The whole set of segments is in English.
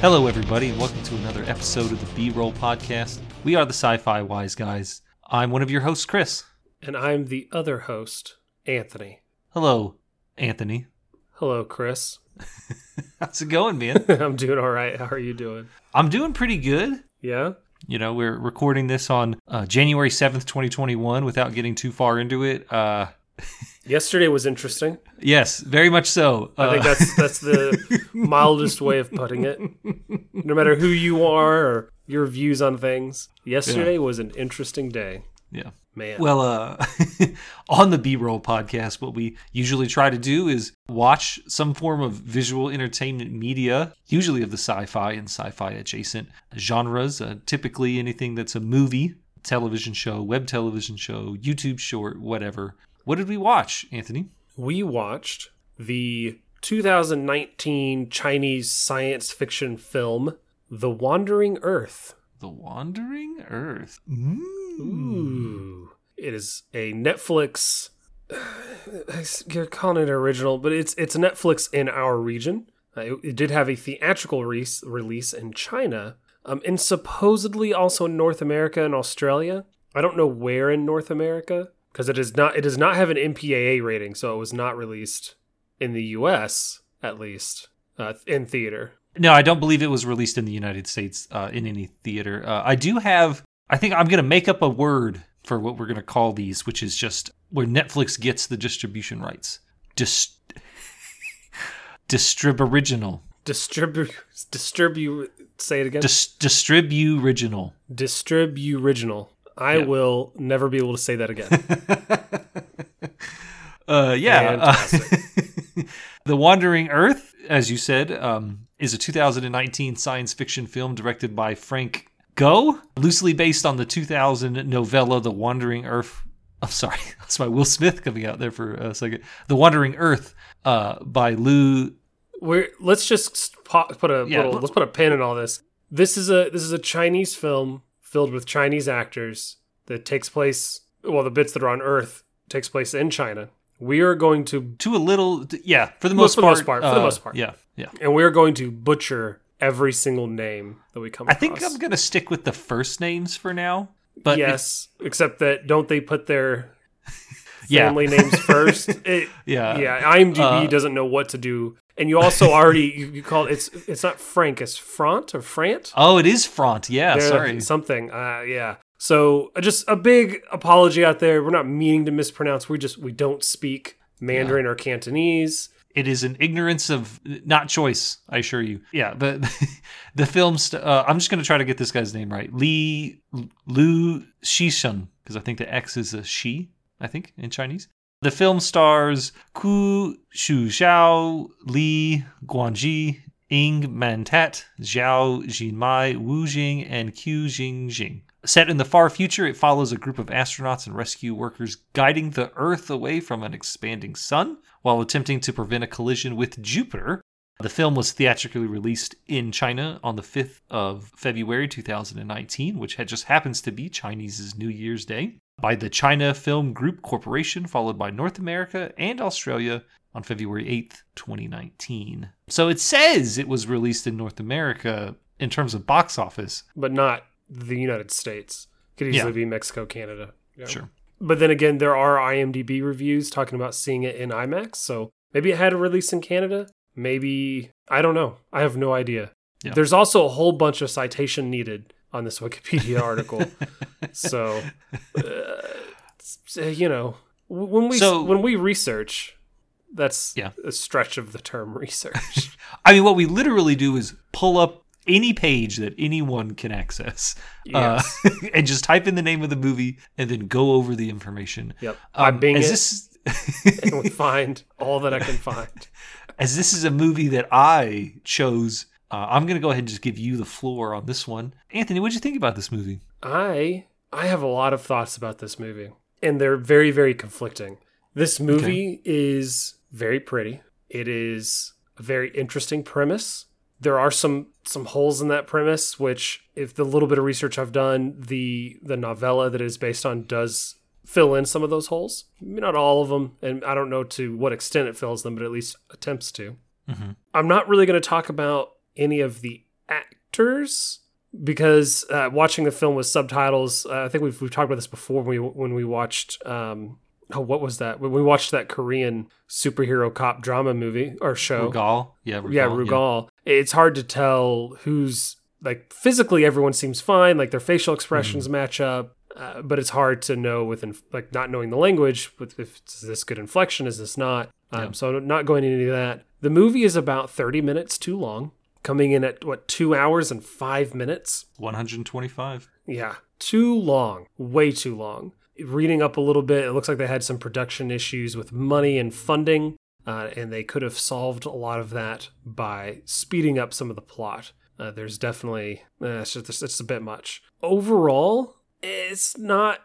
Hello, everybody, and welcome to another episode of the B Roll Podcast. We are the Sci Fi Wise Guys. I'm one of your hosts, Chris. And I'm the other host, Anthony. Hello, Anthony. Hello, Chris. How's it going, man? I'm doing all right. How are you doing? I'm doing pretty good. Yeah? You know, we're recording this on uh, January 7th, 2021, without getting too far into it. Uh, Yesterday was interesting. yes, very much so. I think Uh, that's that's the mildest way of putting it. No matter who you are or your views on things, yesterday was an interesting day. yeah. Man. Well, uh, on the B Roll podcast, what we usually try to do is watch some form of visual entertainment media, usually of the sci fi and sci fi adjacent genres, uh, typically anything that's a movie, television show, web television show, YouTube short, whatever. What did we watch, Anthony? we watched the 2019 Chinese science fiction film The Wandering Earth. The Wandering Earth. Mm. Ooh. It is a Netflix. You're calling it original, but it's it's Netflix in our region. Uh, it, it did have a theatrical re- release in China, um, and supposedly also in North America and Australia. I don't know where in North America because it is not. It does not have an MPAA rating, so it was not released in the U.S. at least uh, in theater. No, I don't believe it was released in the United States uh, in any theater. Uh, I do have. I think I'm going to make up a word for what we're going to call these, which is just where Netflix gets the distribution rights. Dis- distrib original. Distribute, distribute. Say it again. Dis- distribu original. Distribu original. I Yeah. will never be able to say that again. Uh, yeah. uh, the Wandering Earth, as you said, um, is a 2019 science fiction film directed by Frank Go, loosely based on the 2000 novella The Wandering Earth. I'm sorry, that's my Will Smith coming out there for a second. The Wandering Earth uh, by Lou. We're let's just put a Yeah, little, let's put a pin in all this. This is a this is a Chinese film filled with Chinese actors that takes place. Well, the bits that are on Earth takes place in China. We are going to To a little, yeah, for the Most- for the part. most part, for the uh, most part. Yeah, yeah. and we are going to butcher every single name that we come. Across. I across. think I'm going to stick with the first names for now. But if- yes, except that don't they put their Yeah. family names first? It, yeah, yeah, IMDb Uh, doesn't know what to do, and you also already you, you call it, it's it's not Frank, it's Front or Frant. Oh, it is Front. Yeah, They're sorry. something. Uh, yeah. So uh, just a big apology out there. We're not meaning to mispronounce. We just we don't speak Mandarin or Cantonese. It is an ignorance of not choice, I assure you. Yeah, the the film. St- uh, I'm just going to try to get this guy's name right. Li Lu Shishun, because I think the X is a she. I think in Chinese. The film stars Ku Shu Xiao, Li Guangjie, Ying Mantat, Zhao Jinmai, Wu Jing, and Qu Jingjing. Set in the far future, it follows a group of astronauts and rescue workers guiding the Earth away from an expanding sun while attempting to prevent a collision with Jupiter. The film was theatrically released in China on the 5th of February 2019, which just happens to be Chinese's New Year's Day, by the China Film Group Corporation, followed by North America and Australia on February 8th, 2019. So it says it was released in North America in terms of box office. but not the United States. Could easily Yeah. be Mexico, Canada. Yeah. Sure. But then again, there are IMDb reviews talking about seeing it in IMAX. So maybe it had a release in Canada. Maybe I don't know. I have no idea. Yeah. There's also a whole bunch of citation needed on this Wikipedia article. so uh, you know, when we So- when we research, that's Yeah. a stretch of the term research. I mean, what we literally do is pull up any page that anyone can access yes. uh, and just type in the name of the movie and then go over the information. yep. I Um, bing as it this and we find all that I can find. as this is a movie that I chose, uh, I'm going to go ahead and just give you the floor on this one. Anthony, what did you think about this movie? I I have a lot of thoughts about this movie, and they're very very conflicting. This movie is very pretty. It is a very interesting premise. There are some some holes in that premise, which, if the little bit of research I've done, the the novella that it is based on does fill in some of those holes. Not all of them, and I don't know to what extent it fills them, but at least attempts to. Mhm. I'm not really going to talk about any of the actors because uh, watching the film with subtitles, uh, I think we've we've talked about this before when we when we watched um oh what was that when we watched that Korean superhero cop drama movie or show Rugal. Yeah, Rugal. yeah Rugal. It's hard to tell who's like physically everyone seems fine, like their facial expressions match up. Uh, but it's hard to know with inf- like not knowing the language with if is this good inflection is this not um, Yeah. so not going into that the movie is about 30 minutes too long coming in at what two hours and five minutes? 125. yeah too long way too long. Reading up a little bit it looks like they had some production issues with money and funding uh, and they could have solved a lot of that by speeding up some of the plot. Uh, there's definitely uh, it's, just, it's a bit much. Overall it's not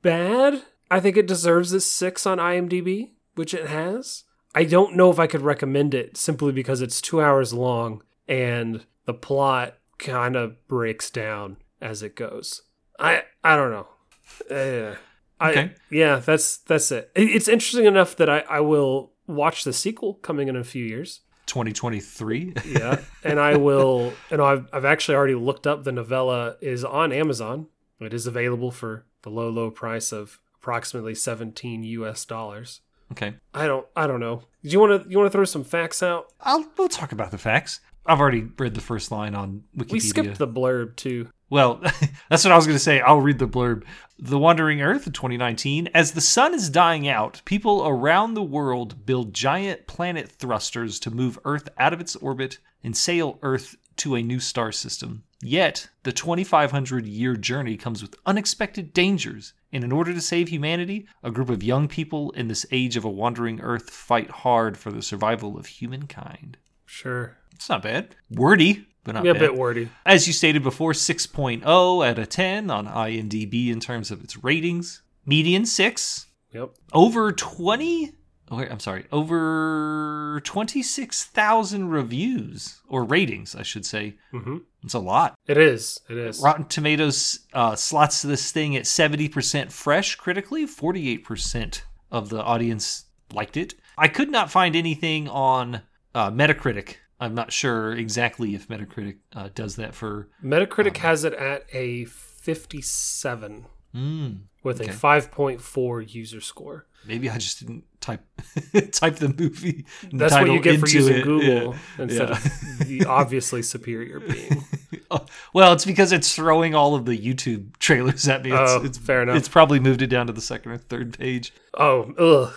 bad. I think it deserves a six on imdb which it has. I don't know if i could recommend it simply because it's two hours long and the plot kind of breaks down as it goes. I i don't know. Uh, I, Okay. yeah that's that's it. It- it's interesting enough that i i will watch the sequel coming in a few years. 2023. yeah. And i will and I've, I've actually already looked up the novella is on amazon. It is available for the low low price of approximately 17 us dollars. Okay. i don't i don't know. Do you want to you want to throw some facts out? I'll we'll talk about the facts. I've already read the first line on Wikipedia. we skipped the blurb too Well, that's what I was going to say. I'll read the blurb. The Wandering Earth in 2019. As the sun is dying out, people around the world build giant planet thrusters to move Earth out of its orbit and sail Earth to a new star system. Yet, the 2,500 year journey comes with unexpected dangers. And in order to save humanity, a group of young people in this age of a wandering Earth fight hard for the survival of humankind. sure It's not bad. Wordy, but not yeah a bit wordy As you stated before, 6.0 out of 10 on IMDb in terms of its ratings. Median 6. yep Over 20. Oh, wait, I'm sorry. Over 26,000 reviews, or ratings, I should say. hmm It's a lot. it is it is Rotten Tomatoes uh, slots this thing at 70% fresh critically, 48% of the audience liked it. I could not find anything on uh, Metacritic. I'm not sure exactly if Metacritic uh, does that for. metacritic has it at a 57 Mm, with Okay. a 5.4 user score maybe I just didn't type type the movie. that's what you get for using it. google Yeah. instead Yeah. of the obviously superior Bing well, it's because it's throwing all of the YouTube trailers at me. It's, Oh, it's fair enough. It's probably moved it down to the second or third page. oh ugh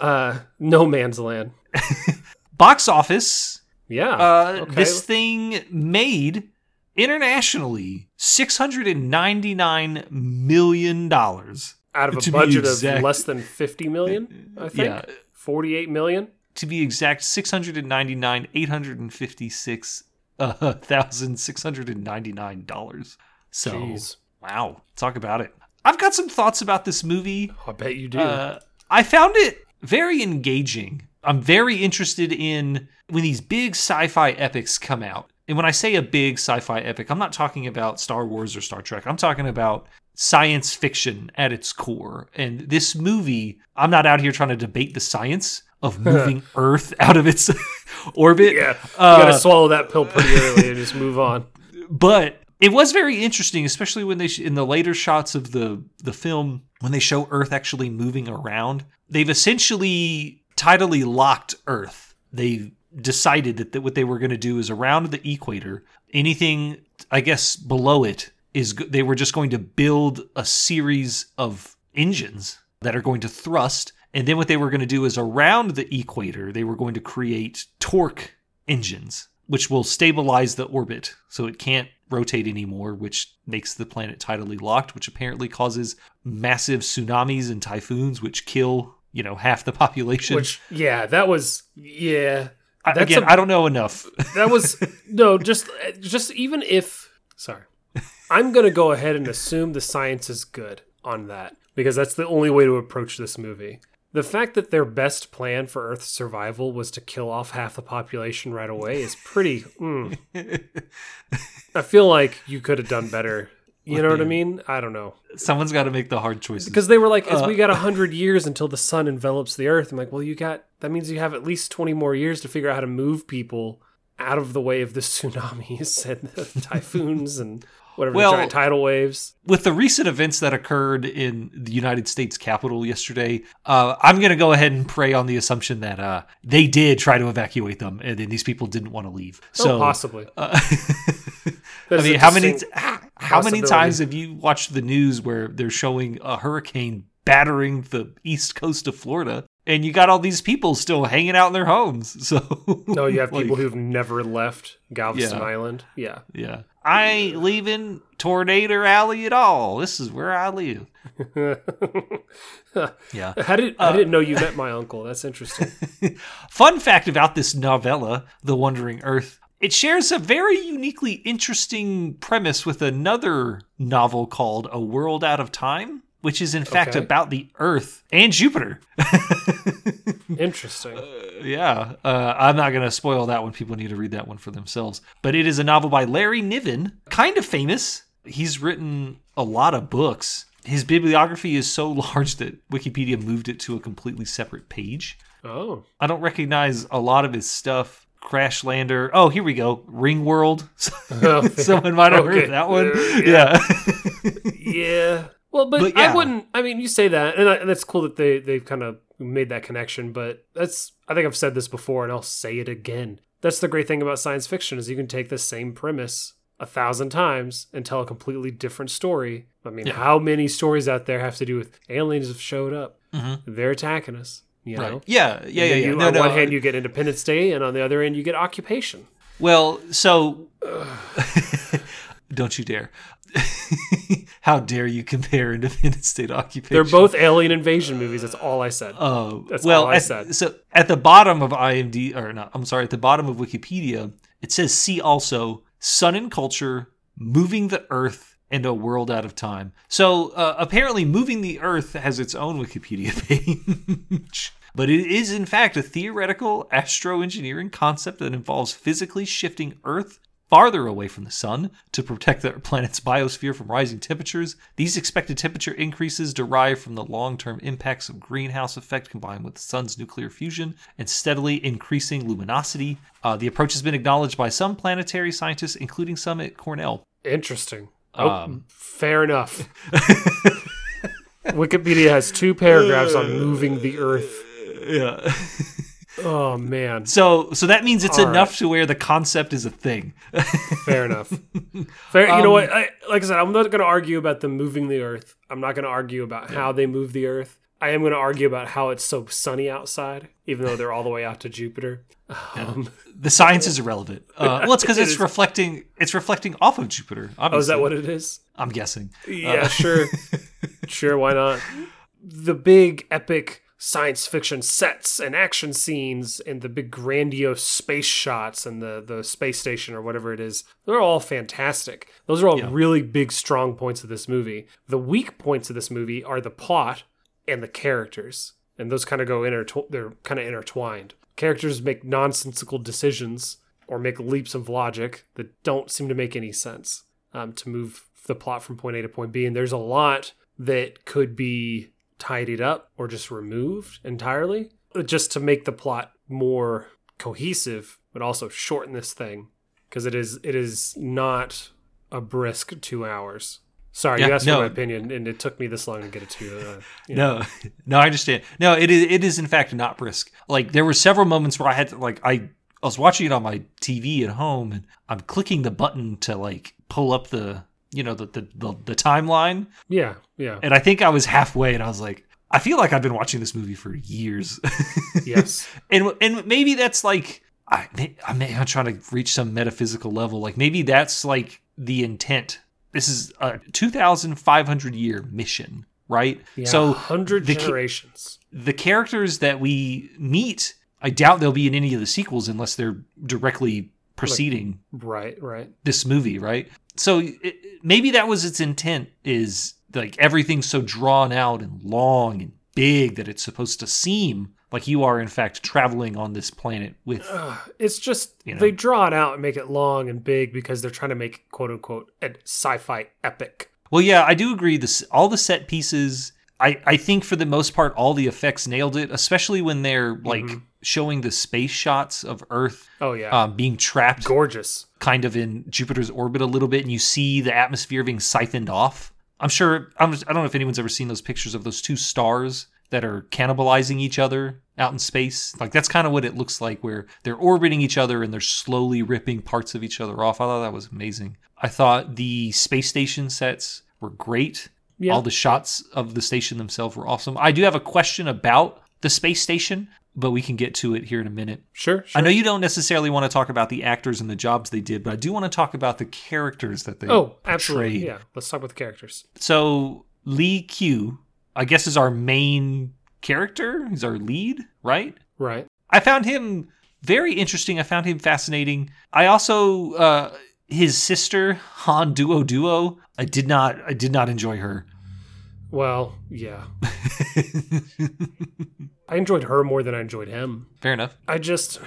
uh no man's land Box office. Yeah Uh, okay. This thing made internationally six hundred and ninety nine million dollars. out of a budget exact- of less than 50 million i think Yeah, 48 million to be exact, six hundred and ninety nine eight hundred and fifty six uh, thousand six hundred and ninety nine dollars. So Jeez. wow, talk about it. I've got some thoughts about this movie. i bet you do Uh, I found it very engaging. I'm very interested in when these big sci-fi epics come out. And when I say a big sci-fi epic, I'm not talking about Star Wars or Star Trek. I'm talking about science fiction at its core. And this movie, I'm not out here trying to debate the science of moving Earth out of its orbit. yeah you Uh, gotta swallow that pill pretty early and just move on but it was very interesting, especially when they sh- in the later shots of the the film when they show Earth actually moving around. They've essentially tidally locked Earth. They decided that, that what they were going to do is around the equator, anything I guess below it is they were just going to build a series of engines that are going to thrust. And then what they were going to do is around the equator, they were going to create torque engines, which will stabilize the orbit so it can't rotate anymore, which makes the planet tidally locked, which apparently causes massive tsunamis and typhoons, which kill, you know, half the population. which yeah that was yeah I- again, I don't know enough. that was no just just even if sorry i'm gonna go ahead and assume the science is good on that because that's the only way to approach this movie the fact that their best plan for earth's survival was to kill off half the population right away is pretty mm. i feel like you could have done better you know what i mean i don't know Someone's got to make the hard choices. because they were like as Uh, we got 100 years until the sun envelops the earth i'm like well you got that means you have at least 20 more years to figure out how to move people out of the way of the tsunamis and the typhoons and whatever Well- the giant tidal waves. with the recent events that occurred in the United States Capitol yesterday, uh, I'm going to go ahead and pray on the assumption that uh, they did try to evacuate them, and then these people didn't want to leave. So, oh, possibly. uh, I mean, how many distinct how, many times have you watched the news where they're showing a hurricane battering the east coast of Florida, and you got all these people still hanging out in their homes? So No, you have like, people who've never left Galveston Yeah. Island. Yeah. yeah. I ain't leaving Tornado Alley at all. This is where I live. Yeah. I didn't I didn't know you met my uncle. That's interesting. Fun fact about this novella, The Wandering Earth. It shares a very uniquely interesting premise with another novel called A World Out of Time, which is in fact Okay. about the Earth and Jupiter. Interesting. yeah, uh, I'm not going to spoil that one. People need to read that one for themselves. But it is a novel by Larry Niven, kind of famous. He's written a lot of books. His bibliography is so large that Wikipedia moved it to a completely separate page. Oh. I don't recognize a lot of his stuff. Crashlander. Oh, here we go. Ringworld. Someone might have heard Okay. of that one. Uh, yeah. Yeah. Well, but, But yeah. I wouldn't. I mean, you say that, and I, that's cool that they they've kind of made that connection. But that's I think I've said this before, and I'll say it again. That's the great thing about science fiction is you can take the same premise a thousand times and tell a completely different story. I mean, Yeah. how many stories out there have to do with aliens have showed up? Mhm. They're attacking us. You know. Right. Yeah. Yeah. Yeah. And yeah. You, No, on no. one hand, you get Independence Day, and on the other end, you get occupation. Well, so don't you dare. How dare you compare Independence State occupation? They're both alien invasion movies. That's all I said. Uh, That's well, all I at, said. so at the bottom of IMD, or not, I'm sorry, at the bottom of Wikipedia, it says see also Sun and Culture, Moving the Earth, and A World Out of Time. So uh, apparently, Moving the Earth has its own Wikipedia page. But it is, in fact, a theoretical astroengineering concept that involves physically shifting Earth farther away from the sun to protect the planet's biosphere from rising temperatures. These expected temperature increases derive from the long-term impacts of greenhouse effect combined with the sun's nuclear fusion and steadily increasing luminosity. Uh, the approach has been acknowledged by some planetary scientists, including some at Cornell. Interesting. Oh, Um, fair enough. Wikipedia has two paragraphs on moving the Earth. Yeah. Oh man, so, so that means it's All enough right. to where the concept is a thing. fair enough. Fair. You know Um, what? I, like I said, I'm not going to argue about them moving the Earth. I'm not going to argue about how they move the Earth. I am going to argue about how it's so sunny outside, even though they're all the way out to Jupiter. Um, The science is irrelevant. Uh, well, it's because it's is. reflecting. It's reflecting off of Jupiter. Obviously. oh, is that what it is? I'm guessing? Yeah, Uh, sure. sure, why not? The big epic science fiction sets and action scenes and the big grandiose space shots and the the space station or whatever it is. They're all fantastic. Those are all Yeah. really big strong points of this movie. The weak points of this movie are the plot and the characters. And those kind of go intertw- they're kind of intertwined. Characters make nonsensical decisions or make leaps of logic that don't seem to make any sense um, to move the plot from point A to point B. And there's a lot that could be tidied up or just removed entirely uh, just to make the plot more cohesive, but also shorten this thing because it is it is not a brisk two hours. Sorry, you asked no. for my opinion, and it took me this long to get it to you. Uh, you know. No, no, I understand. No, it is. It is in fact not brisk. Like there were several moments where I had to like I. I was watching it on my TV at home, and I'm clicking the button to like pull up the, you know, the the the, the timeline, Yeah, yeah, and I think I was halfway, and I was like, I feel like I've been watching this movie for years. yes. and and maybe that's like I may, I may I'm trying to reach some metaphysical level. Like maybe that's like the intent. This is a 2,500 year mission, right? Yeah, so hundred generations. the characters that we meet, I doubt they'll be in any of the sequels unless they're directly preceding right, right. this movie, right? So it, maybe that was its intent is like everything's so drawn out and long and big that it's supposed to seem like you are in fact traveling on this planet with It's just You know. they draw it out and make it long and big because they're trying to make quote unquote a sci-fi epic. Well, yeah, I do agree. This all the set pieces. I, I think for the most part, all the effects nailed it, especially when they're like mm-hmm. Showing the space shots of Earth Oh yeah, um, being trapped gorgeous. kind of in Jupiter's orbit a little bit, and you see the atmosphere being siphoned off. I'm sure. I'm, I don't know if anyone's ever seen those pictures of those two stars that are cannibalizing each other out in space. Like that's kind of what it looks like, where they're orbiting each other and they're slowly ripping parts of each other off. I thought that was amazing. I thought the space station sets were great. Yeah. All the shots of the station themselves were awesome. I do have a question about the space station, but we can get to it here in a minute. Sure, sure. I know you don't necessarily want to talk about the actors and the jobs they did, but I do want to talk about the characters that they Oh, absolutely. portrayed. Yeah. Let's talk about the characters. So Liu Qi, I guess, is our main character. He's our lead, right? Right. I found him very interesting. I found him fascinating. I also uh, his sister Han Duo Duo. I did not. I did not enjoy her. Well, yeah. I enjoyed her more than I enjoyed him. Fair enough. I just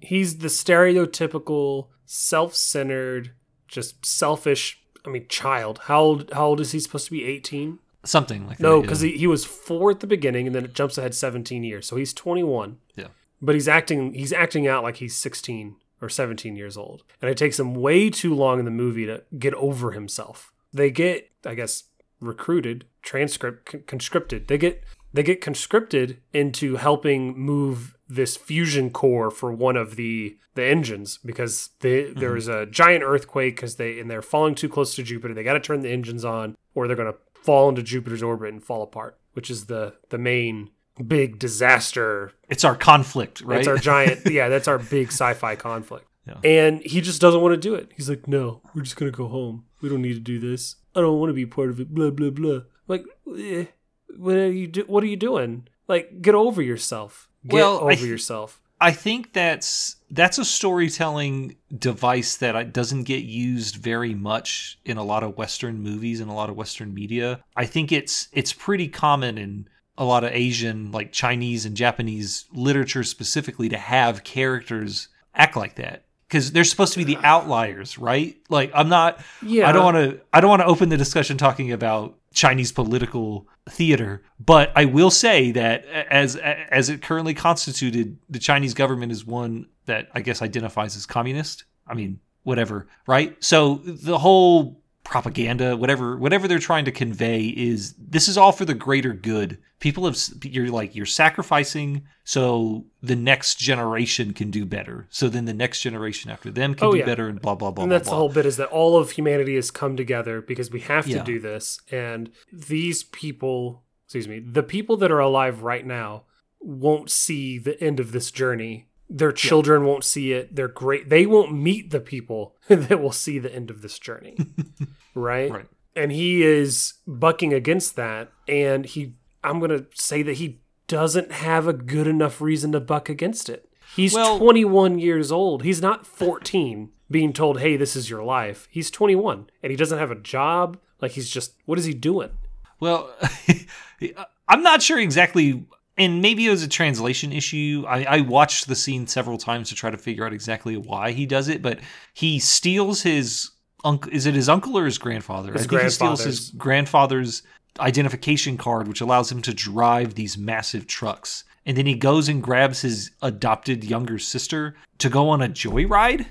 he's the stereotypical self-centered, just selfish, I mean child. How old how old is he supposed to be? 18? Something like No, that. No, cuz he, he was 4 at the beginning and then it jumps ahead 17 years. So he's 21. yeah. But he's acting he's acting out like he's 16 or 17 years old. And it takes him way too long in the movie to get over himself. They get I guess recruited, transcript conscripted. They get they get conscripted into helping move this fusion core for one of the the engines because they, there mm-hmm. is a giant earthquake because they and they're falling too close to Jupiter. They got to turn the engines on or they're going to fall into Jupiter's orbit and fall apart, which is the the main big disaster It's our conflict, right? that's our giant, yeah, that's our big sci-fi conflict. Yeah. And he just doesn't want to do it. He's like, no, we're just gonna go home. We don't need to do this. I don't want to be part of it. Blah blah blah. Like, eh, what are you do? What are you doing? Like, get over yourself. Get Well, over th- yourself. I think that's that's a storytelling device that doesn't get used very much in a lot of Western movies and a lot of Western media. I think it's it's pretty common in a lot of Asian, like Chinese and Japanese literature specifically, to have characters act like that because they're supposed to be the outliers, right? Like I'm not. Yeah. I don't want to. I don't want to open the discussion talking about Chinese political theater, but I will say that as as it currently constituted, the Chinese government is one that I guess identifies as communist. I mean, whatever, right? So the whole propaganda, whatever whatever they're trying to convey is this is all for the greater good. People have you're like you're sacrificing so the next generation can do better. So then the next generation after them can Oh, do yeah. better and blah blah blah. and that's blah. the whole bit is that all of humanity has come together because we have to Yeah. do this and these people excuse me the people that are alive right now won't see the end of this journey their children won't see it. They're great. They won't meet the people that will see the end of this journey. Right? Right. and he is bucking against that. And he i'm going to say that he doesn't have a good enough reason to buck against it. He's Well- 21 years old. He's not 14 being told hey this is your life. He's 21 and he doesn't have a job. Like he's just what is he doing? Well, I'm not sure exactly, and maybe it was a translation issue. I, I watched the scene several times to try to figure out exactly why he does it, but he steals his uncle. Is it his uncle or his grandfather? His I think he steals his grandfather's identification card, which allows him to drive these massive trucks. And then he goes and grabs his adopted younger sister to go on a joyride.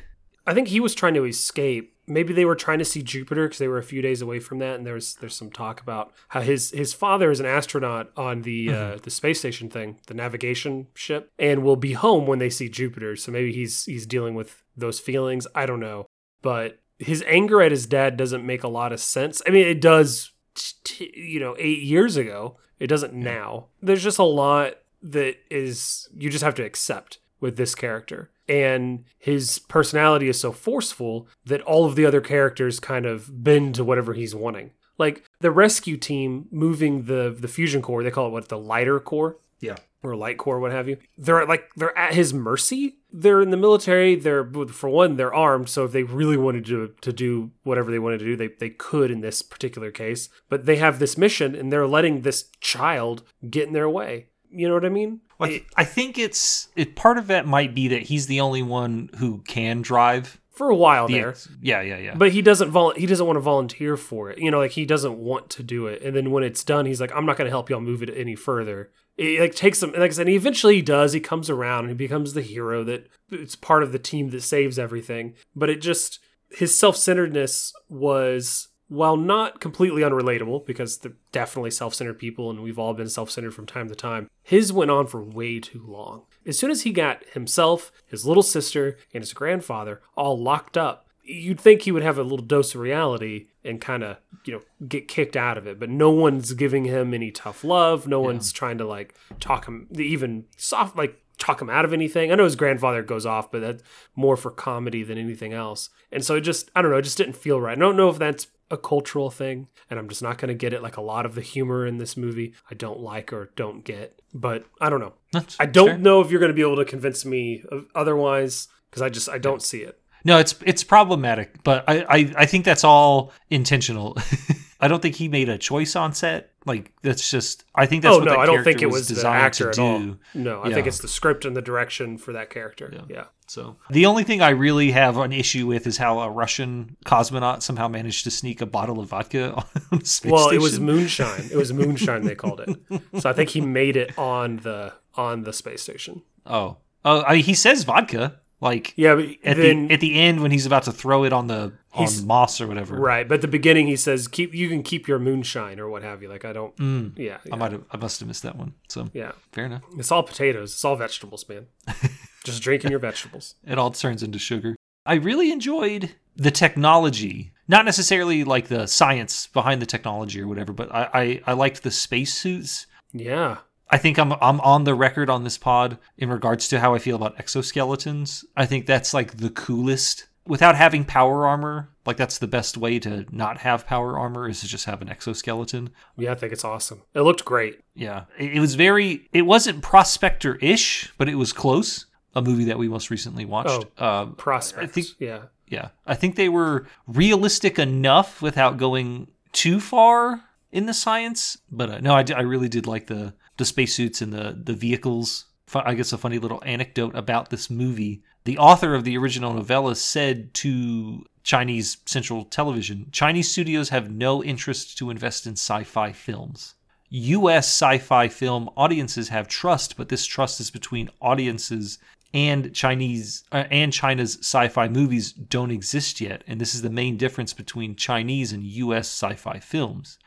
I think he was trying to escape. Maybe they were trying to see Jupiter because they were a few days away from that, and there was there's some talk about how his his father is an astronaut on the uh, the space station thing, the navigation ship, and will be home when they see Jupiter. So maybe he's he's dealing with those feelings. I don't know, but his anger at his dad doesn't make a lot of sense. I mean, it does, t- you know, eight years ago. It doesn't now. There's just a lot that is you just have to accept with this character. And his personality is so forceful that all of the other characters kind of bend to whatever he's wanting. Like the rescue team moving the the fusion core, they call it what the lighter core Yeah. or light core, what have you. They're like they're at his mercy. They're in the military. They're for one, they're armed. So if they really wanted to to do whatever they wanted to do, they they could in this particular case. But they have this mission, and they're letting this child get in their way. You know what I mean? Well, I, th- I think it's it. Part of that might be that he's the only one who can drive. For a while The there, yeah, yeah, yeah. but he doesn't vol- he doesn't want to volunteer for it. You know, like he doesn't want to do it. And then when it's done, he's like, "I'm not going to help y'all move it any further. It like takes him, like I said, he eventually he does. He comes around and he becomes the hero that it's part of the team that saves everything. But it just his self centeredness was while not completely unrelatable because they're definitely self-centered people and we've all been self-centered from time to time his went on for way too long. As soon as he got himself his little sister and his grandfather all locked up you'd think he would have a little dose of reality and kind of you know get kicked out of it. But no one's giving him any tough love. No one's trying to like talk him even soft like talk him out of anything. I know his grandfather goes off but that's more for comedy than anything else. And so it just i don't know it just didn't feel right. I don't know if that's a cultural thing and i'm just not going to get it like a lot of the humor in this movie i don't like or don't get but i don't know That's i don't fair. know if you're going to be able to convince me of otherwise because i just i don't see it No, it's it's problematic, but I, I, I think that's all intentional. I don't think he made a choice on set. Like that's just I think that's oh what no that i don't think it was the designed actor to at do. all no i think it's the script and the direction for that character Yeah. yeah, So the only thing I really have an issue with is how a Russian cosmonaut somehow managed to sneak a bottle of vodka on space station. well station. it was moonshine it was moonshine they called it so i think he made it on the on the space station oh oh I mean, he says vodka like yeah but at then the at the end when he's about to throw it on the on MOSS or whatever. Right, but at the beginning he says keep you can keep your moonshine or what have you. Like I don't. Mm, Yeah, I might have I must have missed that one. So yeah. fair enough. It's all potatoes. It's all vegetables, man. Just drinking your vegetables. it all turns into sugar. I really enjoyed the technology, not necessarily like the science behind the technology or whatever, but I, I, I liked the spacesuits. Yeah, I think I'm I'm on the record on this pod in regards to how I feel about exoskeletons. I think that's like the coolest. Without having power armor, like that's the best way to not have power armor is to just have an exoskeleton. yeah. I think it's awesome. It looked great. Yeah, it, it was very. It wasn't prospector ish, but it was close. A movie that we most recently watched. Um, Prospects. I think yeah, yeah, I think they were realistic enough without going too far in the science. But uh, no, I really did like the the spacesuits and the the vehicles. I guess a funny little anecdote about this movie: the author of the original novella said to Chinese Central Television, Chinese studios have no interest to invest in sci-fi films. US sci fi film audiences have trust, but this trust is between audiences and Chinese uh, and China's sci-fi movies don't exist yet, and this is the main difference between Chinese and US sci-fi films.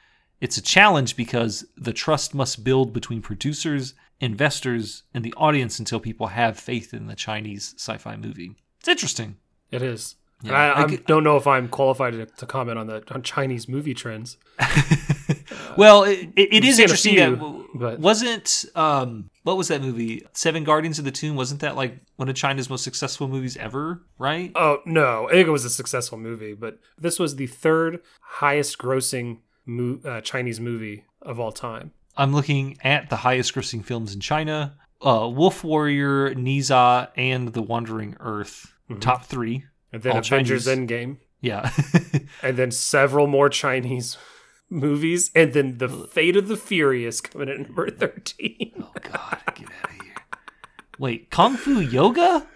It's a challenge because the trust must build between producers, investors, and the audience until people have faith in the Chinese sci-fi movie. It's interesting. it is. Yeah, I, I I don't know if I'm qualified to, to comment on the on Chinese movie trends. Well, it, it, is interesting few, that but- wasn't um what was that movie? Seven Guardians of the Tomb. Wasn't that like one of China's most successful movies ever? Right? Oh no, I think it was a successful movie, but this was the third highest grossing mo- uh, Chinese movie of all time. I'm looking at the highest grossing films in China. Uh, Wolf Warrior, Ne Zha, and The Wandering Earth. Top three. And then Avengers Chinese. Endgame. Yeah. and then several more Chinese movies, and then the Fate of the Furious coming in at number thirteen. oh God, get out of here. Wait, Kung Fu Yoga?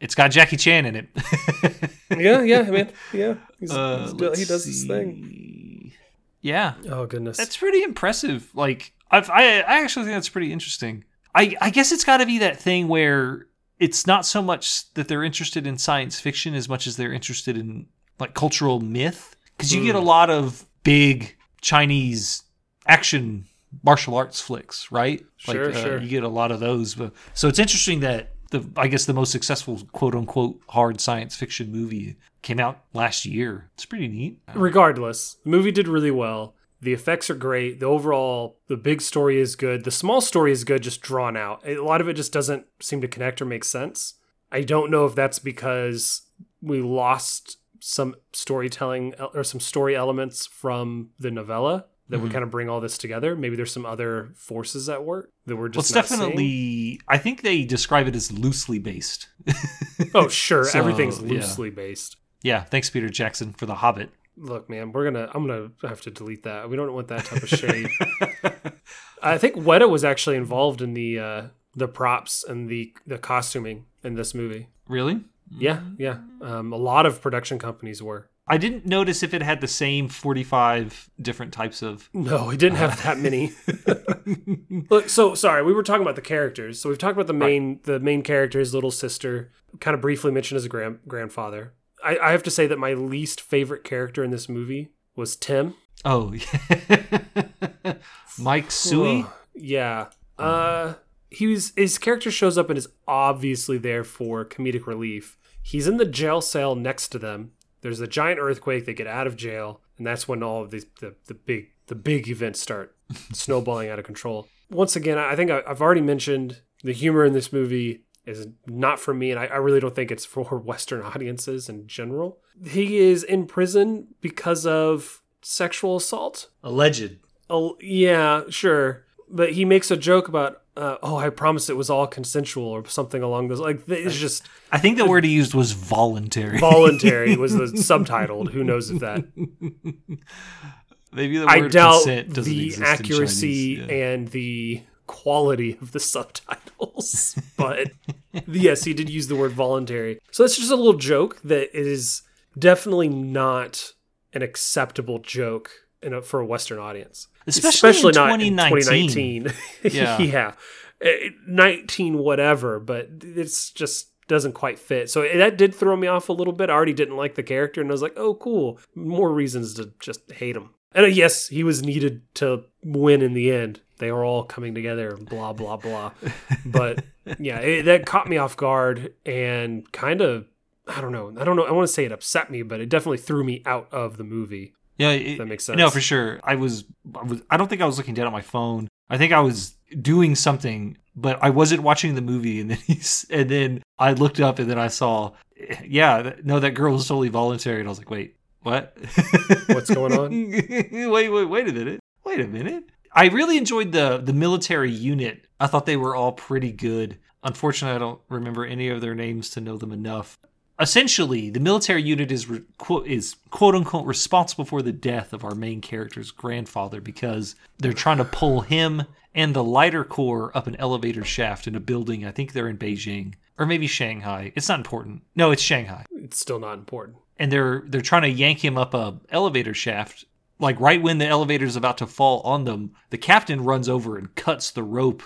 It's got Jackie Chan in it. yeah, yeah, man, yeah. He's, Uh, he's he does this thing. Yeah, Oh goodness, That's pretty impressive. Like I've, I, I actually think that's pretty interesting. I, I guess it's got to be that thing where it's not so much that they're interested in science fiction as much as they're interested in like cultural myth. Because you get a lot of big Chinese action martial arts flicks, right? Sure, like, uh, sure. You get a lot of those. But so it's interesting that the I guess the most successful quote unquote hard science fiction movie came out last year. It's pretty neat. regardless, the movie did really well. The effects are great. The overall, the big story is good. The small story is good, just drawn out. A lot of it just doesn't seem to connect or make sense. I don't know if that's because we lost some storytelling or some story elements from the novella that would kind of bring all this together. Maybe there's some other forces at work that we're Well, just it's not seeing. definitely. I think they describe it as loosely based. Oh, sure, So, everything's yeah. loosely based. yeah, thanks, Peter Jackson, for The Hobbit. Look, man, we're gonna. I'm gonna have to delete that. We don't want that type of shade. I think Weta was actually involved in the uh, the props and the the costuming in this movie. Really? Yeah, yeah. Um, a lot of production companies were. I didn't notice if it had the same 45 different types of. No, it didn't have that many. Look, so sorry, we were talking about the characters. So we've talked about the main the main character, his little sister, kind of briefly mentioned as a grand grandfather. I, I have to say that my least favorite character in this movie was Tim. Oh, yeah. Mike Sui? Ugh, yeah. Uh he was his character shows up and is obviously there for comedic relief. He's in the jail cell next to them. There's a giant earthquake. They get out of jail, and that's when all of these the, the big the big events start snowballing out of control. Once again, I think I, I've already mentioned the humor in this movie is not for me, and I, I really don't think it's for Western audiences in general. He is in prison because of sexual assault. Alleged. Oh, yeah, sure. But he makes a joke about, uh, oh, I promise it was all consensual or something along those. Like it's just I think the word he used was voluntary. voluntary was the subtitled. Who knows if that? Maybe the word I doubt consent doesn't the exist in accuracy. Yeah. and the quality of the subtitles, but yes, he did use the word voluntary. So that's just a little joke that is definitely not an acceptable joke in a, for a Western audience, Especially, in not in 2019. 2019. Yeah. yeah, Eh, 19 whatever, but it's just doesn't quite fit. So that did throw me off a little bit. I already didn't like the character, and I was like, oh, cool, more reasons to just hate him. And uh, yes, he was needed to win in the end. They were all coming together, blah blah blah. But yeah, it, that caught me off guard and kind of. I don't know. I don't know. I want to say it upset me, but it definitely threw me out of the movie. Yeah, it, That makes sense. No, for sure. I was, I was. I don't think I was looking down at my phone. I think I was doing something, but I wasn't watching the movie. And then he's, and then I looked up, and then I saw, yeah, no, that girl was totally voluntary, and I was like, wait, what? What's going on? wait, wait, wait a minute. Wait a minute. I really enjoyed the the military unit. I thought they were all pretty good. Unfortunately, I don't remember any of their names to know them enough. Essentially, the military unit is re- quote is quote unquote responsible for the death of our main character's grandfather because they're trying to pull him and the lighter core up an elevator shaft in a building. I think they're in Beijing or maybe Shanghai. It's not important. No, it's Shanghai It's still not important. and they're they're trying to yank him up a elevator shaft like right when the elevator's about to fall on them the captain runs over and cuts the rope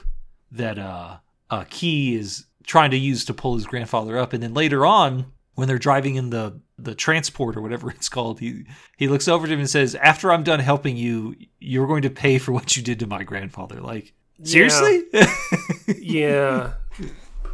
that uh uh key is trying to use to pull his grandfather up and then later on when they're driving in the the transport or whatever it's called he he looks over to him and says after i'm done helping you you're going to pay for what you did to my grandfather like seriously Yeah.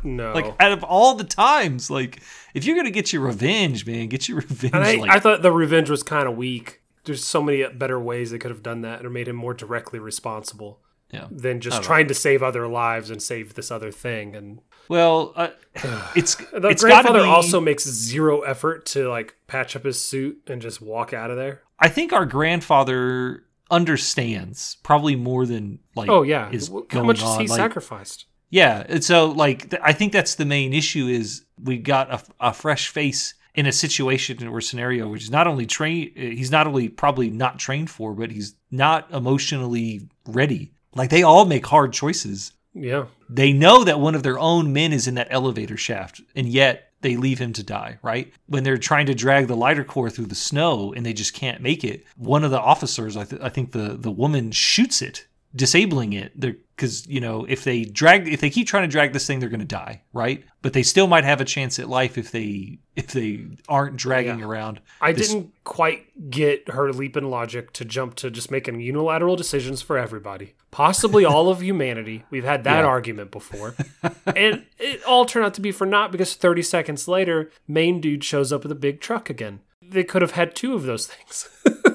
No. like out of all the times like if you're gonna get your revenge man get your revenge And I, like I thought the revenge was kind of weak. There's so many better ways they could have done that or made him more directly responsible yeah than just know. trying to save other lives and save this other thing. And Well, uh, it's the it's grandfather be. also makes zero effort to like patch up his suit and just walk out of there. I think our grandfather understands probably more than like. Oh yeah, is How going much on. he like, sacrificed? Yeah, and so like th- I think that's the main issue is we got a, a fresh face in a situation or scenario which is not only train he's not only probably not trained for, but he's not emotionally ready. Like they all make hard choices. Yeah, They know that one of their own men is in that elevator shaft, and yet they leave him to die, right? When they're trying to drag the lighter core through the snow and they just can't make it, one of the officers, I, th- I think the, the woman, shoots it, disabling it. Because, you know, if they drag, if they keep trying to drag this thing, they're going to die, right? But they still might have a chance at life if they if they aren't dragging Yeah. around. I this- didn't quite get her leap in logic to jump to just making unilateral decisions for everybody, possibly all of humanity. We've had that Yeah. argument before, and it all turned out to be for naught because 30 seconds later, main dude shows up with a big truck again. They could have had two of those things.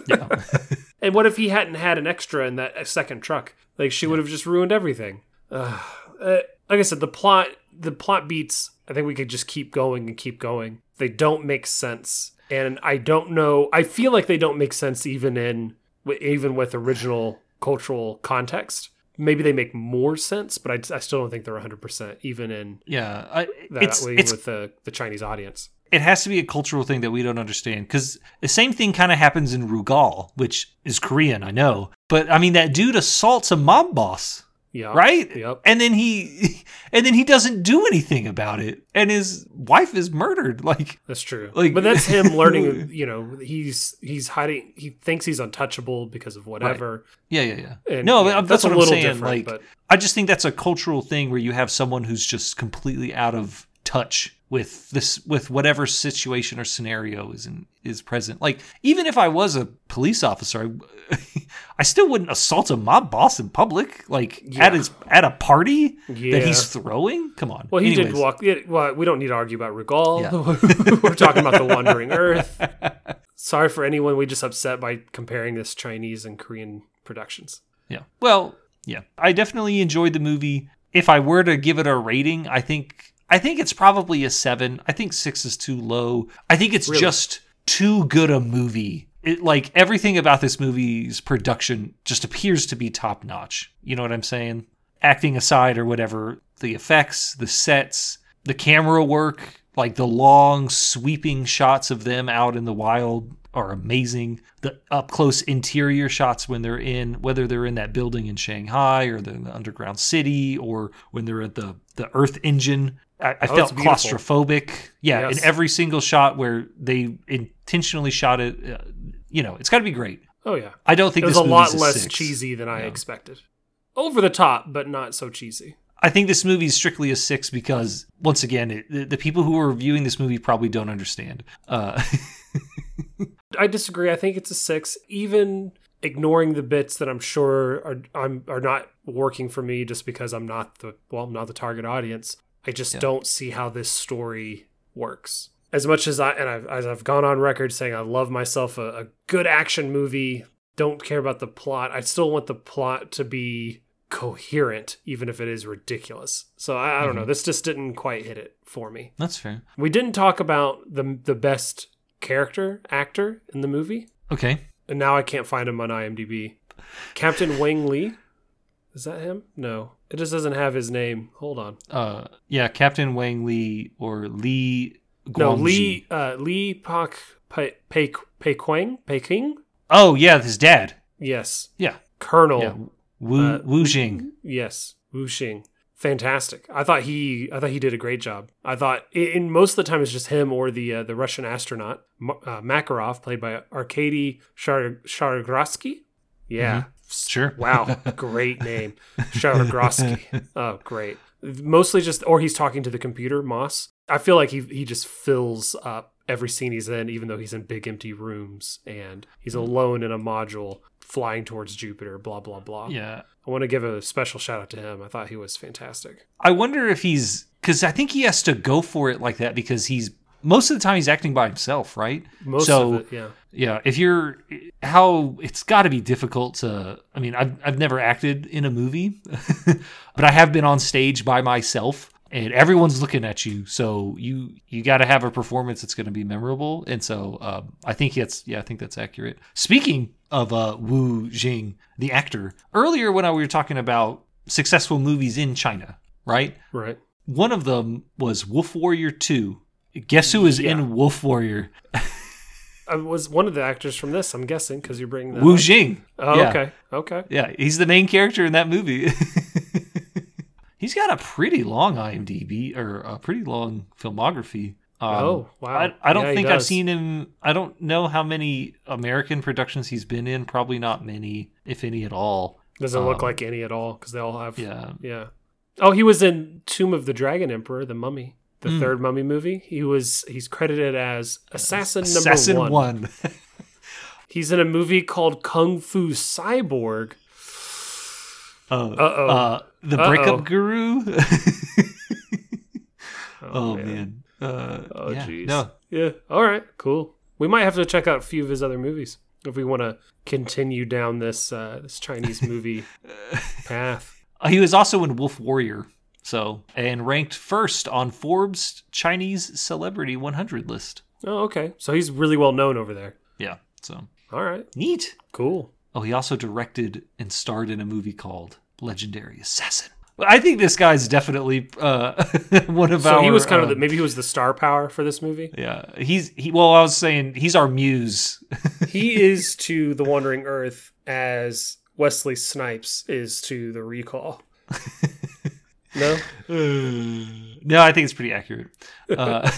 Yeah. And what if he hadn't had an extra in that second truck? Like she would have just ruined everything. Uh, like I said, the plot the plot beats. I think we could just keep going and keep going. They don't make sense, and I don't know. I feel like they don't make sense even in even with original cultural context. Maybe they make more sense, but I, I still don't think they're 100% even in yeah. I, that way with the, the Chinese audience. It has to be a cultural thing that we don't understand because the same thing kind of happens in Rugal, which is Korean, I know. But I mean, that dude assaults a mob boss. Yeah. right? Yep. And then he and then he doesn't do anything about it and his wife is murdered. Like That's true. Like- but that's him learning. You know, he's he's hiding. He thinks he's untouchable because of whatever. yeah, yeah, yeah. And, no, yeah, but that's, what a I'm little saying. different. Like but I just think that's a cultural thing where you have someone who's just completely out of touch with this with whatever situation or scenario is in, is present. Like even if I was a police officer, I, I still wouldn't assault a mob boss in public, like Yeah. at his at a party yeah. that he's throwing. Come on. well, he did walk. Yeah, well, we don't need to argue about Regal. We're talking about the Wandering Earth. Sorry for anyone we just upset by comparing this Chinese and Korean productions. Yeah. Well, yeah. I definitely enjoyed the movie. If I were to give it a rating, I think I think it's probably a 7. I think 6 is too low. I think it's Really? just too good a movie. It like everything about this movie's production just appears to be top notch. You know what I'm saying? Acting aside or whatever, the effects, the sets, the camera work, like the long sweeping shots of them out in the wild are amazing. The up close interior shots when they're in whether they're in that building in Shanghai or they're in the underground city or when they're at the the Earth engine. I, I Oh, felt claustrophobic. Yeah, Yes. in every single shot where they intentionally shot it, uh, you know, it's got to be great. Oh yeah, I don't think it was this a lot less six. cheesy than I Yeah. expected. Over the top, but not so cheesy. I think this movie is strictly a six because, once again, it, the, the people who are viewing this movie probably don't understand. Uh, I disagree. I think it's a six, even ignoring the bits that I'm sure are I'm are not working for me just because I'm not the well, I'm not the target audience. I just Yeah. don't see how this story works. As much as I and I've, as I've gone on record saying I love myself a, a good action movie, don't care about the plot. I still want the plot to be coherent, even if it is ridiculous. So I, I don't know. Mm-hmm. This just didn't quite hit it for me. that's fair. We didn't talk about the the best character actor in the movie, Okay. and now I can't find him on IMDb. Captain Wang Lee, is that him? No, it just doesn't have his name. Hold on. Uh, yeah, Captain Wang Li or Li Guangjie. No, Lee uh, Lee Pak Pei Pei Quang Pei King. Oh, yeah, his dad. Yes, Yeah. Colonel. Yeah. Wu, Uh, Wu Jing. Yes, Wu Xing. Fantastic. I thought he I thought he did a great job. I thought in, most of the time it's just him or the uh, the Russian astronaut uh, Makarov played by Arkady Shar- Shargrosky. Yeah. Sure. Wow, great name. Shargrosky. Oh, great. Mostly just or he's talking to the computer, MOSS. I feel like he he just fills up every scene he's in even though he's in big empty rooms and he's mm. alone in a module flying towards Jupiter, blah blah blah. Yeah. I want to give a special shout out to him. I thought he was fantastic. I wonder if he's because I think he has to go for it like that because he's most of the time he's acting by himself, right? Most So- of it, yeah. Yeah, if you're how it's got to be difficult to. I mean, I've I've never acted in a movie, but I have been on stage by myself, and everyone's looking at you. So you you got to have a performance that's going to be memorable. And so um, I think it's yeah, I think that's accurate. Speaking of uh, Wu Jing, the actor, earlier when I, we were talking about successful movies in China, right? Right. One of them was Wolf Warrior Two. Guess who is Yeah. in Wolf Warrior? I was one of the actors from this, I'm guessing, because you're bringing that Wu up. Jing. Oh, Yeah. okay. Okay. Yeah, he's the main character in that movie. he's got a pretty long IMDb or a pretty long filmography. Um, Oh, wow. I, I don't Yeah, think I've seen him. I don't know how many American productions he's been in. Probably not many, if any at all. Doesn't look Um, like any at all because they all have. Yeah. Yeah. Oh, he was in Tomb of the Dragon Emperor, the Mummy, the Mm. third Mummy movie. He was. He's credited as assassin number Assassin one. one. He's in a movie called Kung Fu Cyborg. Uh, Uh-oh. uh, the Uh-oh. breakup guru. Oh, oh man. man. Uh, Oh, yeah. No, Yeah. All right. Cool. We might have to check out a few of his other movies if we want to continue down this uh, this Chinese movie path. Uh, He was also in Wolf Warrior, so and ranked first on Forbes Chinese Celebrity 100 list. Oh, okay. So he's really well known over there. Yeah, so All right. neat. Cool. Oh, he also directed and starred in a movie called Legendary Assassin. I think this guy's definitely uh, one of So our. he was kind of uh, the, maybe he was the star power for this movie. yeah. He's he. Well, I was saying he's our muse. he is to the Wandering Earth as Wesley Snipes is to the Recall. No. no, I think it's pretty accurate. Uh,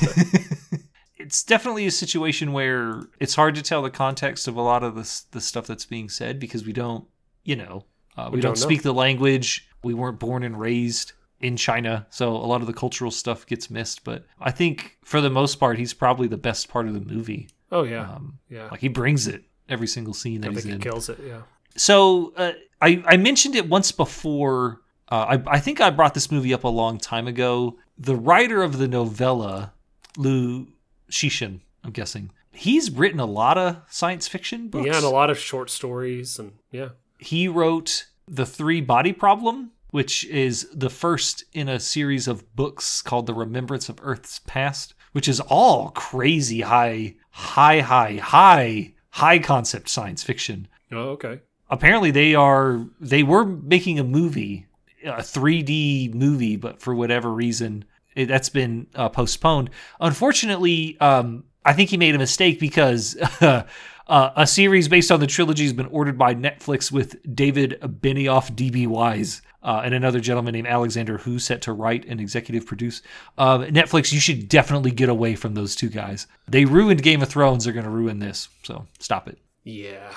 it's definitely a situation where it's hard to tell the context of a lot of the the stuff that's being said because we don't, you know, uh, we, We don't, don't speak the language. We weren't born and raised in China, so a lot of the cultural stuff gets missed. But I think for the most part, he's probably the best part of the movie. Oh yeah. Um, yeah. like he brings it every single scene that I he's think he in. kills it. Yeah. So uh, I I mentioned it once before. Uh, I I think I brought this movie up a long time ago. The writer of the novella, Liu Cixin, I'm guessing, he's written a lot of science fiction books. Yeah, and a lot of short stories and yeah. he wrote the Three Body Problem, which is the first in a series of books called The Remembrance of Earth's Past, which is all crazy high, high, high, high, high concept science fiction Oh, okay. apparently they are they were making a movie a 3d movie but for whatever reason it, that's been uh, postponed. Unfortunately um, i think he made a mistake because uh, a series based on the trilogy has been ordered by netflix with david benioff D. B. Weiss uh, and another gentleman named Alexander Woo set to write and executive produce. Uh, netflix you should definitely get away from those two guys. They ruined game of thrones. They're going to ruin this. So stop it. Yeah.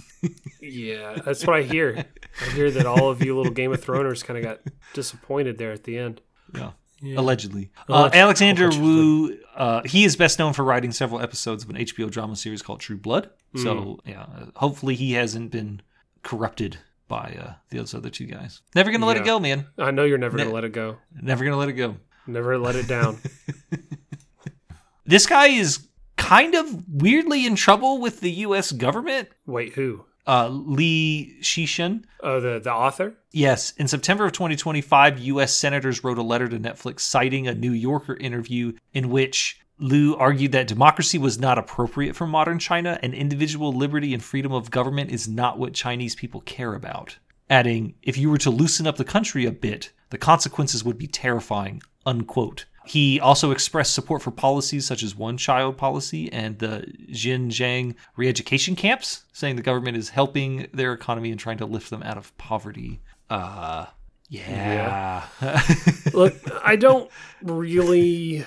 yeah, that's what I hear. I hear that all of you little Game of Throners kind of got disappointed there at the end. yeah Yeah. Allegedly. Uh, Alexander allegedly. Woo, uh, he is best known for writing several episodes of an HBO drama series called True Blood. Hmm. So, yeah, hopefully he hasn't been corrupted by uh, those other two guys. Never going to let it go, man. I know you're never Ne- going to let it go. Never going to let it go. Never let it down. This guy is kind of weirdly in trouble with the U.S. government. Wait, who? Uh, Lee Cixin. Oh, the the author? Yes, in September of 2025, U.S. senators wrote a letter to Netflix citing a New Yorker interview in which Liu argued that democracy was not appropriate for modern China and individual liberty and freedom of government is not what Chinese people care about. Adding, if you were to loosen up the country a bit, the consequences would be terrifying. Unquote. He also expressed support for policies such as one child policy and the Xinjiang re education camps, saying the government is helping their economy and trying to lift them out of poverty. Uh, yeah. Look, I don't really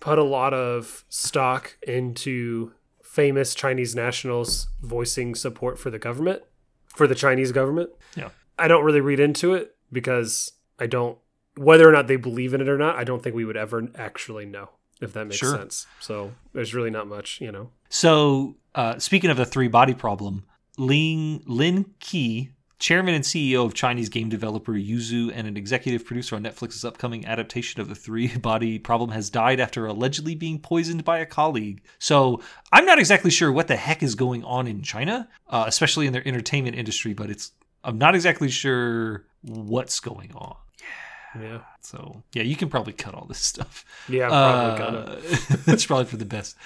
put a lot of stock into famous Chinese nationals voicing support for the government, for the Chinese government. Yeah. I don't really read into it because I don't, whether or not they believe in it or not, I don't think we would ever actually know, if that makes Sure. sense. So there's really not much, you know. So, uh, speaking of the three body problem, Lin, Lin Qi, chairman and CEO of Chinese game developer Yoozoo and an executive producer on Netflix's upcoming adaptation of the three body problem, has died after allegedly being poisoned by a colleague. So, I'm not exactly sure what the heck is going on in China, uh, especially in their entertainment industry, but it's I'm not exactly sure what's going on. Yeah. So, yeah, you can probably cut all this stuff. Yeah, probably gonna. Uh, that's probably for the best.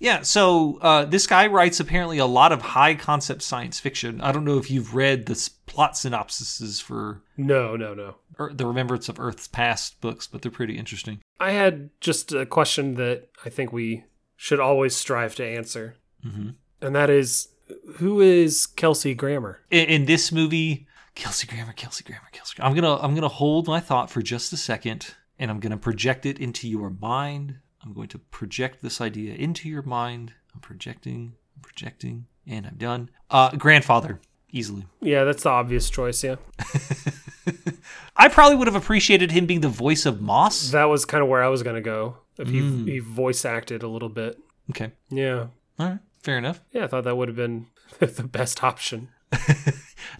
Yeah, so uh, this guy writes apparently a lot of high concept science fiction. I don't know if you've read the plot synopsises for No, no, no. The Remembrance of Earth's Past books, but they're pretty interesting. I had just a question that I think we should always strive to answer. hmm And that is who is Kelsey Grammer? In, in this movie, Kelsey Grammer, Kelsey Grammer, Kelsey. Grammer. I'm gonna I'm gonna hold my thought for just a second, and I'm gonna project it into your mind. I'm going to project this idea into your mind. I'm projecting, I'm projecting, and I'm done. Uh, grandfather, easily. Yeah, that's the obvious choice, yeah. I probably would have appreciated him being the voice of MOSS. That was kind of where I was going to go. If he, Mm. he voice acted a little bit. Okay, Yeah. all right, fair enough. Yeah, I thought that would have been the best option.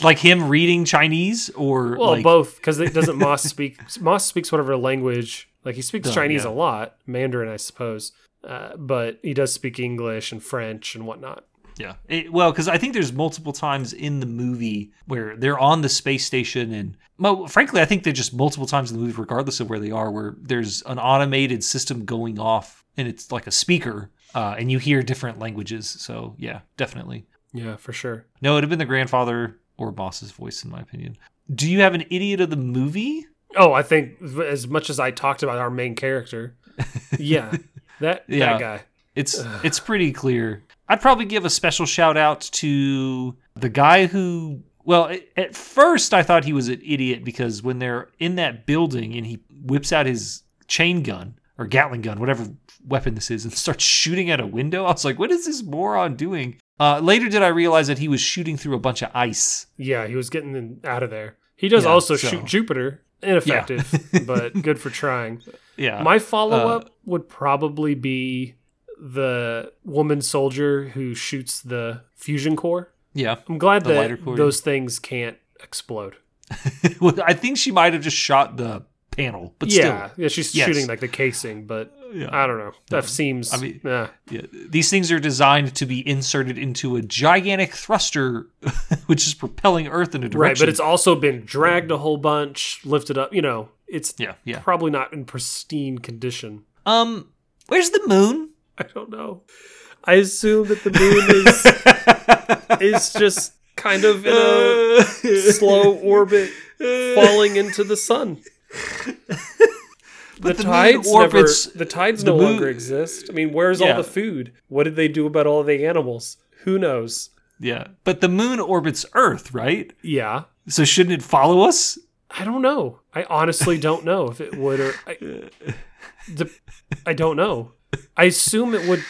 Like him reading Chinese, or Well, like, both, because it doesn't MOSS speak. MOSS speaks whatever language. Like he speaks Duh, Chinese yeah. a lot, Mandarin, I suppose. Uh, but he does speak English and French and whatnot. Yeah. It- well, because I think there's multiple times in the movie where they're on the space station, and well, frankly, I think they're just multiple times in the movie, regardless of where they are, where there's an automated system going off, and it's like a speaker, uh, and you hear different languages. So yeah, definitely. Yeah, for sure. No, it'd have been the grandfather or boss's voice, in my opinion. Do you have an idiot of the movie? Oh, I think as much as I talked about our main character, yeah, that Yeah. that guy. It's it's pretty clear. I'd probably give a special shout out to the guy who Well, at first I thought he was an idiot because when they're in that building and he whips out his chain gun or Gatling gun, whatever weapon this is, and starts shooting at a window, I was like, what is this moron doing? Uh, later did I realize that he was shooting through a bunch of ice. Yeah, he was getting in- out of there. He does Yeah, also so- shoot Jupiter. Ineffective, but good for trying. Yeah. My follow up would probably be the woman soldier who shoots the fusion core. yeah. I'm glad that core, those things can't explode. well, I think she might have just shot the panel, but yeah, yeah, she's Yes. shooting like the casing, but. Yeah. I don't know. That seems. I mean- eh. Yeah, these things are designed to be inserted into a gigantic thruster, which is propelling Earth in a direction. right, but it's also been dragged a whole bunch, lifted up. You know, it's yeah, yeah. probably not in pristine condition. Um, where's the moon? I don't know. I assume that the moon is is just kind of in a slow orbit, falling into the sun. The, the moon tides orbits- never. The tides the no longer exist. I mean, where's Yeah. all the food? What did they do about all the animals? Who knows? Yeah, but the moon orbits Earth, right? Yeah, So shouldn't it follow us? I don't know. I honestly don't know if it would or I, the, I don't know. I assume it would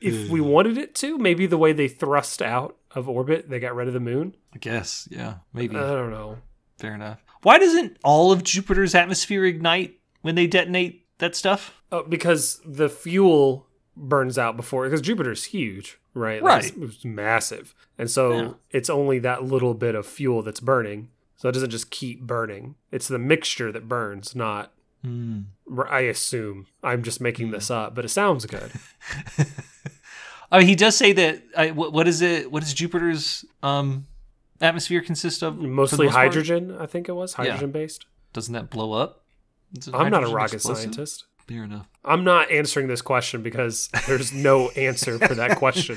if we wanted it to. Maybe the way they thrust out of orbit, they got rid of the moon. I guess. Yeah, maybe. I don't know. Fair enough. Why doesn't all of Jupiter's atmosphere ignite when they detonate that stuff? Oh, because the fuel burns out before because Jupiter's huge, right? Like, Right. it's, it's massive, and so Yeah. it's only that little bit of fuel that's burning. So it doesn't just keep burning. It's the mixture that burns, not. Hmm. I assume I'm just making this up, but it sounds good. I mean, he does say that. I, what, what is it? What is Jupiter's um, atmosphere consist of? Mostly most part? hydrogen, I think it was hydrogen based. Doesn't that blow up? I'm not a rocket explosive? scientist. Fair enough. I'm not answering this question because there's no answer for that question.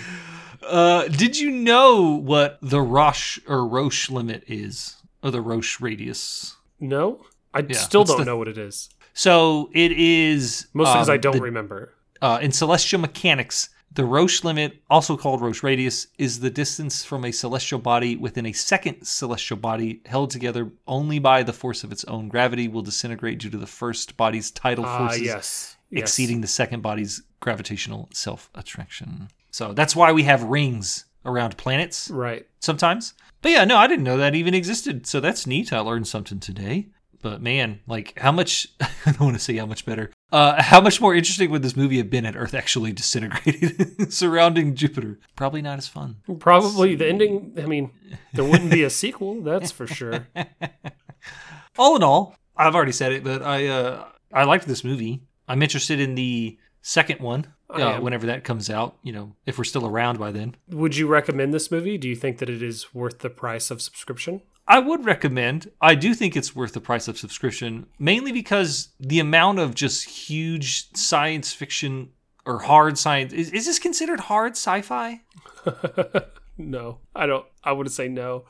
Uh, did you know what the Roche or Roche limit is, or the Roche radius? No, I Yeah, still don't the- know what it is. So it is Mostly because um, I don't the- remember. uh, in celestial mechanics. The Roche limit, also called Roche radius, is the distance from a celestial body within a second celestial body held together only by the force of its own gravity will disintegrate due to the first body's tidal Ah, forces yes. Yes. exceeding the second body's gravitational self attraction. So that's why we have rings around planets Right. sometimes. But yeah, no, I didn't know that even existed. So that's neat. I learned something today. But man, like how much I don't want to say how much better. Uh, how much more interesting would this movie have been had Earth actually disintegrated surrounding Jupiter? Probably not as fun. Probably the ending. I mean, there wouldn't be a sequel. That's for sure. All in all, I've already said it, but I uh, I liked this movie. I'm interested in the second one uh, whenever that comes out. You know, if we're still around by then. Would you recommend this movie? Do you think that it is worth the price of subscription? I would recommend. I do think it's worth the price of subscription, mainly because the amount of just huge science fiction or hard science is, is this considered hard sci-fi? no, I don't. I wouldn't say no.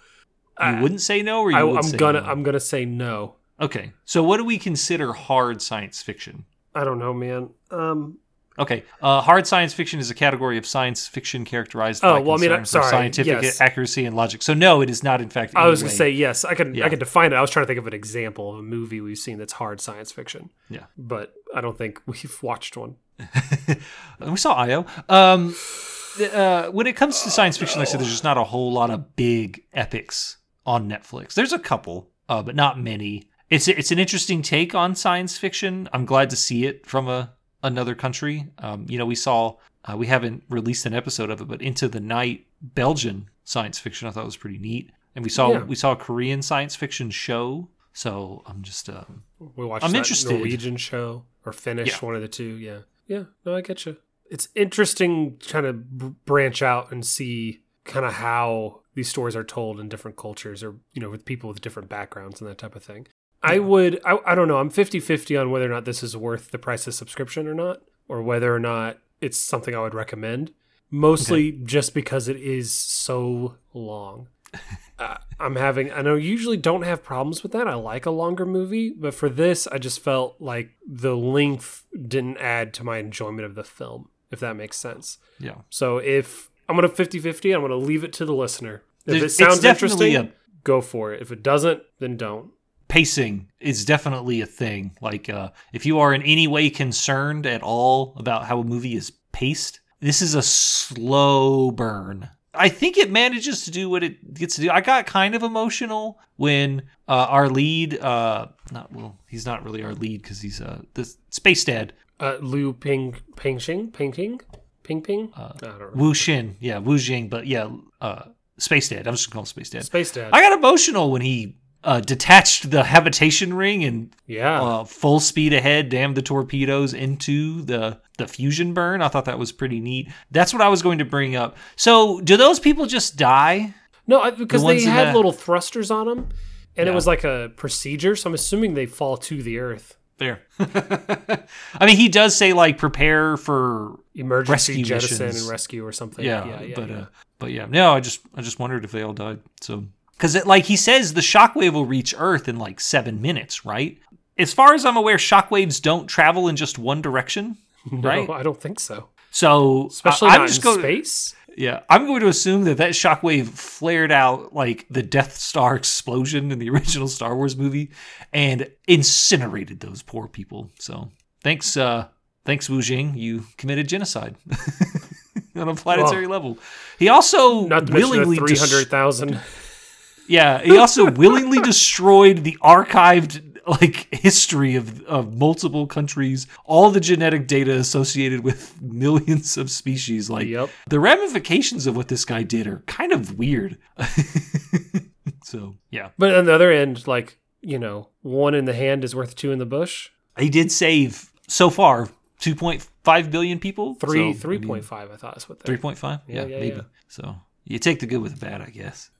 You I- wouldn't say no, or you I, say gonna. no? I'm gonna say no. okay. So what do we consider hard science fiction? I don't know, man. Um. Okay, uh, hard science fiction is a category of science fiction characterized Oh, by well, I mean, I'm sorry, scientific yes. accuracy and logic. So no, it is not. In fact, I was gonna say yes. I could. Yeah. I could define it. I was trying to think of an example of a movie we've seen that's hard science fiction. Yeah. But I don't think we've watched one. we saw Io. Um, uh, when it comes to science fiction, like I said, there's just not a whole lot of big epics on Netflix. There's a couple, uh, but not many. It's it's an interesting take on science fiction. I'm glad to see it from a another country. Um, you know, we saw uh, we haven't released an episode of it, but Into the Night, Belgian science fiction. I thought was pretty neat, and we saw Yeah. we saw a Korean science fiction show. So I'm just um, We watched I'm interested. Norwegian show or Finnish, Yeah. one of the two. Yeah, yeah. No, I get you. It's interesting, kind of branch out and see kind of how these stories are told in different cultures, or you know, with people with different backgrounds and that type of thing. I would. I, I don't know. I'm 50-50 on whether or not this is worth the price of subscription or not, or whether or not it's something I would recommend. Mostly just because it is so long. uh, I'm having. I know usually don't have problems with that. I like a longer movie, but for this, I just felt like the length didn't add to my enjoyment of the film, if that makes sense. yeah. So if I'm gonna 50-50, I'm gonna leave it to the listener. If There's- it sounds interesting, a go for it. If it doesn't, then don't. Pacing is definitely a thing. Like, uh, if you are in any way concerned at all about how a movie is paced, this is a slow burn. I think it manages to do what it gets to do. I got kind of emotional when uh, our lead, uh, not well, he's not really our lead because he's uh, the space dad, Uh, Liu Ping Ping Xing Ping Ping Ping Ping. Uh, I don't know. Wu Xin, yeah, Wu Jing, but yeah, uh, space dad. I'm just gonna call him space dad. Space Dad. I got emotional when he uh, detached the habitation ring and yeah. uh, full speed ahead, damned the torpedoes into the the fusion burn. I thought that was pretty neat. That's what I was going to bring up. So, do those people just die? no, I, because the they had the- little thrusters on them, and it was like a procedure. So I'm assuming they fall to the earth. There. I mean, he does say like prepare for Emergency Rescue jettison missions. and rescue or something. yeah, yeah, yeah. but yeah. uh, but yeah, no, I just I just wondered if they all died. So because like he says the shockwave will reach Earth in like seven minutes, right? As far as I'm aware, shockwaves don't travel in just one direction, right? No, I don't think so. So Especially not I'm just in going. space. Yeah, I'm going to assume that that shockwave flared out like the Death Star explosion in the original Star Wars movie and incinerated those poor people. So thanks, uh, thanks Wu Jing, you committed genocide on a planetary level. He also Not willingly three hundred thousand. Yeah, he also willingly destroyed the archived like history of, of multiple countries, all the genetic data associated with millions of species. Like Yep. the ramifications of what this guy did are kind of weird. so yeah, But on the other end, like you know, one in the hand is worth two in the bush. he did save so far 2.5 billion people. Three So, three I mean, point five. I thought is what they 3.5 yeah, Yeah, yeah, maybe yeah. so you take the good with the bad i guess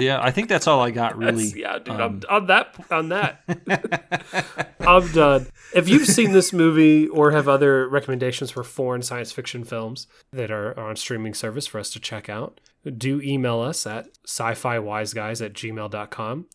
yeah i think that's all i got really Yeah, dude. um, I'm on that. On that. I'm done. If you've seen this movie or have other recommendations for foreign science fiction films that are, on streaming service for us to check out, do email us at sci-fi wise guys at gmail.com.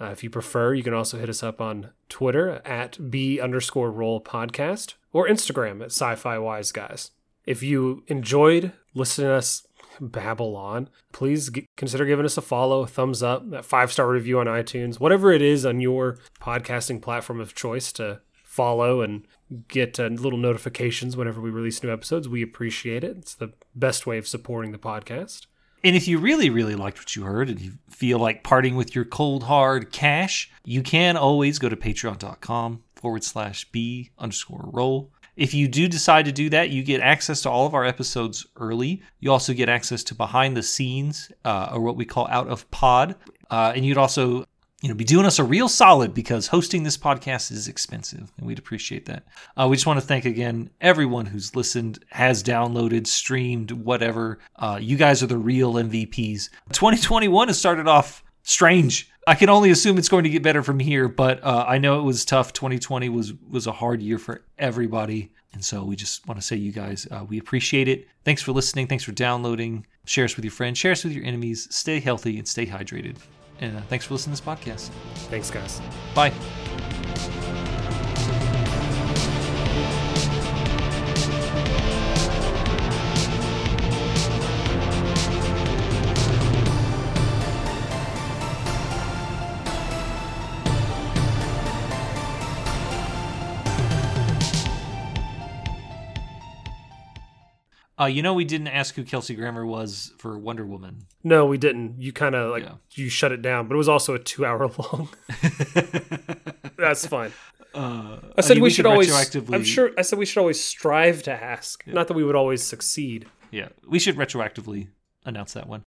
Uh, if you prefer, you can also hit us up on Twitter at b underscore roll podcast or Instagram at sci-fi wise guys. If you enjoyed listening to us babble on, please g- consider giving us a follow, thumbs up, that five star review on iTunes, whatever it is on your podcasting platform of choice to follow and get uh, little notifications whenever we release new episodes. We appreciate it. It's the best way of supporting the podcast. And if you really, really liked what you heard and you feel like parting with your cold, hard cash, you can always go to patreon.com forward slash B underscore roll. If you do decide to do that, you get access to all of our episodes early. You also get access to behind the scenes, uh, or what we call out of pod. Uh, and you'd also you know, be doing us a real solid because hosting this podcast is expensive, and we'd appreciate that. Uh, we just want to thank again everyone who's listened, has downloaded, streamed, whatever. Uh, you guys are the real MVPs. 2021 has started off strange. I can only assume it's going to get better from here, but uh, I know it was tough. 2020 was was a hard year for everybody, and so we just want to say, you guys, uh, we appreciate it. Thanks for listening. Thanks for downloading. Share us with your friends. Share us with your enemies. Stay healthy and stay hydrated. And uh, thanks for listening to this podcast. Thanks, guys. Bye. Uh, you know, we didn't ask who Kelsey Grammer was for Wonder Woman. No, we didn't. You kind of like Yeah. you shut it down, but it was also a two hour long. That's fine. Uh, I said mean, we, should always. I'm sure. I said we should always strive to ask, not that we would always succeed. Yeah, we should retroactively announce that one.